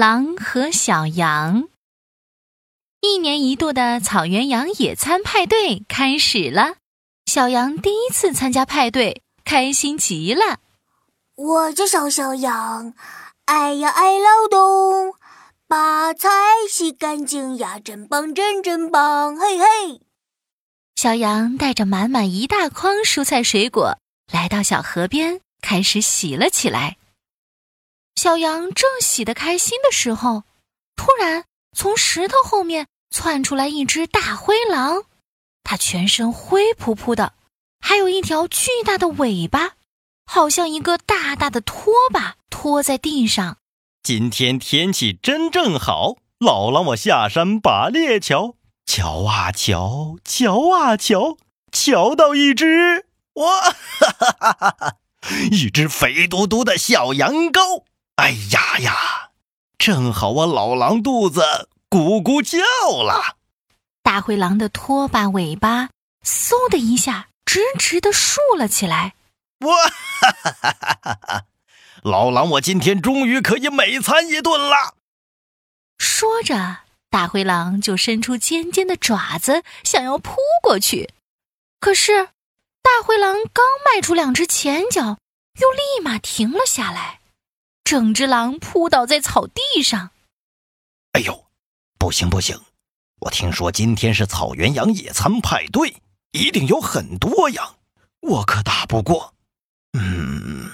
狼和小羊。一年一度的草原羊野餐派对开始了。小羊第一次参加派对，开心极了。我叫小小羊，爱呀爱劳动，把菜洗干净呀，真棒真真棒，嘿嘿。小羊带着满满一大筐蔬菜水果来到小河边，开始洗了起来。小羊正洗得开心的时候，突然从石头后面窜出来一只大灰狼。它全身灰扑扑的，还有一条巨大的尾巴，好像一个大大的拖把拖在地上。今天天气真正好，老狼我下山把猎瞧，瞧啊瞧，瞧啊瞧，瞧到一只哇，哈哈哈哈哈，一只肥嘟嘟的小羊羔。哎呀呀，正好我老狼肚子咕咕叫了。大灰狼的拖把尾巴嗖的一下直直的竖了起来。哇哈哈哈哈哈哈！老狼，我今天终于可以美餐一顿了。说着，大灰狼就伸出尖尖的爪子，想要扑过去。可是，大灰狼刚迈出两只前脚，又立马停了下来。整只狼扑倒在草地上。哎呦，不行不行！我听说今天是草原羊野餐派对，一定有很多羊，我可打不过。嗯，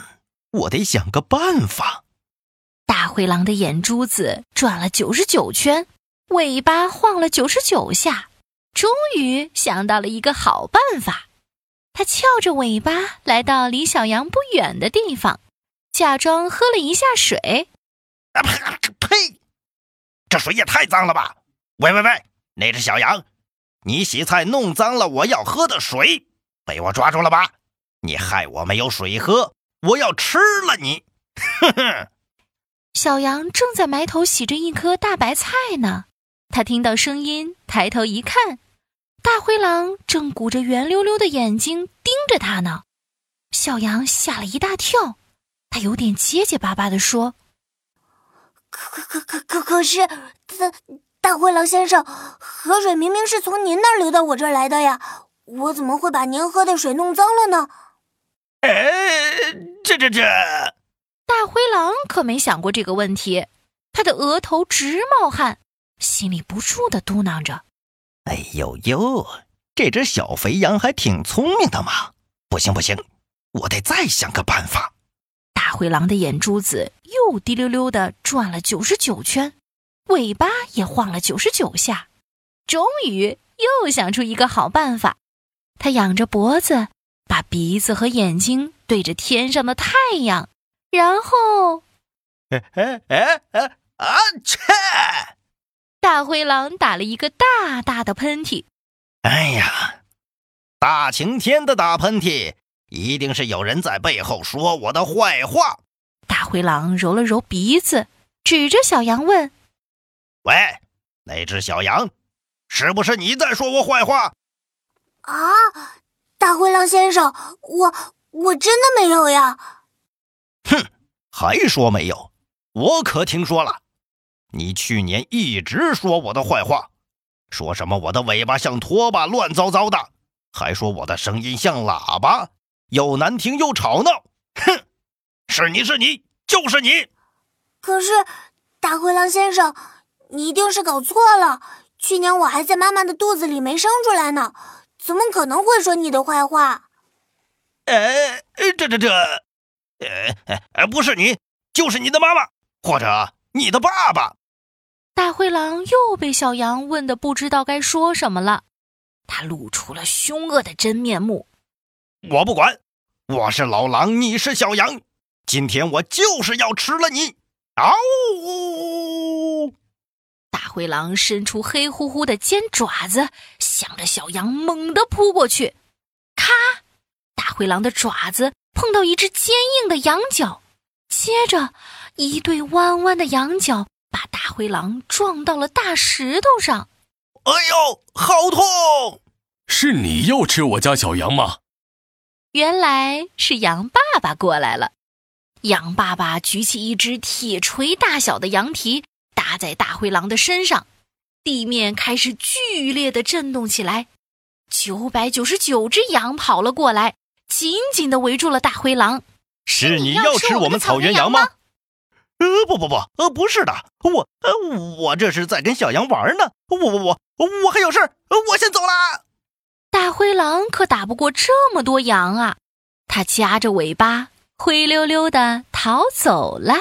我得想个办法。大灰狼的眼珠子转了九十九圈，尾巴晃了九十九下，终于想到了一个好办法。它翘着尾巴来到离小羊不远的地方。假装喝了一下水，啊呸！这水也太脏了吧！喂喂喂，那只小羊，你洗菜弄脏了我要喝的水，被我抓住了吧？你害我没有水喝，我要吃了你！哼哼。小羊正在埋头洗着一颗大白菜呢，他听到声音，抬头一看，大灰狼正鼓着圆溜溜的眼睛盯着他呢。小羊吓了一大跳。他有点结结巴巴的说：“可可可可可可是，大大灰狼先生，河水明明是从您那儿流到我这儿来的呀，我怎么会把您喝的水弄脏了呢？”哎，这这这！大灰狼可没想过这个问题，他的额头直冒汗，心里不住的嘟囔着：“哎呦呦，这只小肥羊还挺聪明的嘛！不行不行，我得再想个办法。”大灰狼的眼珠子又滴溜溜的转了九十九圈，尾巴也晃了九十九下，终于又想出一个好办法。他仰着脖子，把鼻子和眼睛对着天上的太阳，然后，哎哎哎哎啊切！大灰狼打了一个大大的喷嚏。哎呀，大晴天的打喷嚏！一定是有人在背后说我的坏话。大灰狼揉了揉鼻子，指着小羊问：“喂，那只小羊，是不是你在说我坏话？”啊，大灰狼先生，我我真的没有呀。哼，还说没有？我可听说了，你去年一直说我的坏话，说什么我的尾巴像拖把，乱糟糟的，还说我的声音像喇叭。又难听又吵闹，哼！是你是你就是你。可是，大灰狼先生，你一定是搞错了。去年我还在妈妈的肚子里没生出来呢，怎么可能会说你的坏话？呃，这这这，呃呃，不是你，就是你的妈妈，或者你的爸爸。大灰狼又被小羊问的不知道该说什么了，他露出了凶恶的真面目。我不管，我是老狼，你是小羊，今天我就是要吃了你！嗷呜！大灰狼伸出黑乎乎的尖爪子，向着小羊猛地扑过去。咔！大灰狼的爪子碰到一只坚硬的羊角，接着一对弯弯的羊角把大灰狼撞到了大石头上。哎呦，好痛！是你要吃我家小羊吗？原来是羊爸爸过来了。羊爸爸举起一只铁锤大小的羊蹄，搭在大灰狼的身上，地面开始剧烈的震动起来。九百九十九只羊跑了过来，紧紧的围住了大灰狼。是你要吃我们草原羊吗？呃，不不不，呃，不是的，我呃，我这是在跟小羊玩呢。我我我我还有事，我先走了。大灰狼可打不过这么多羊啊，它夹着尾巴灰溜溜的逃走了。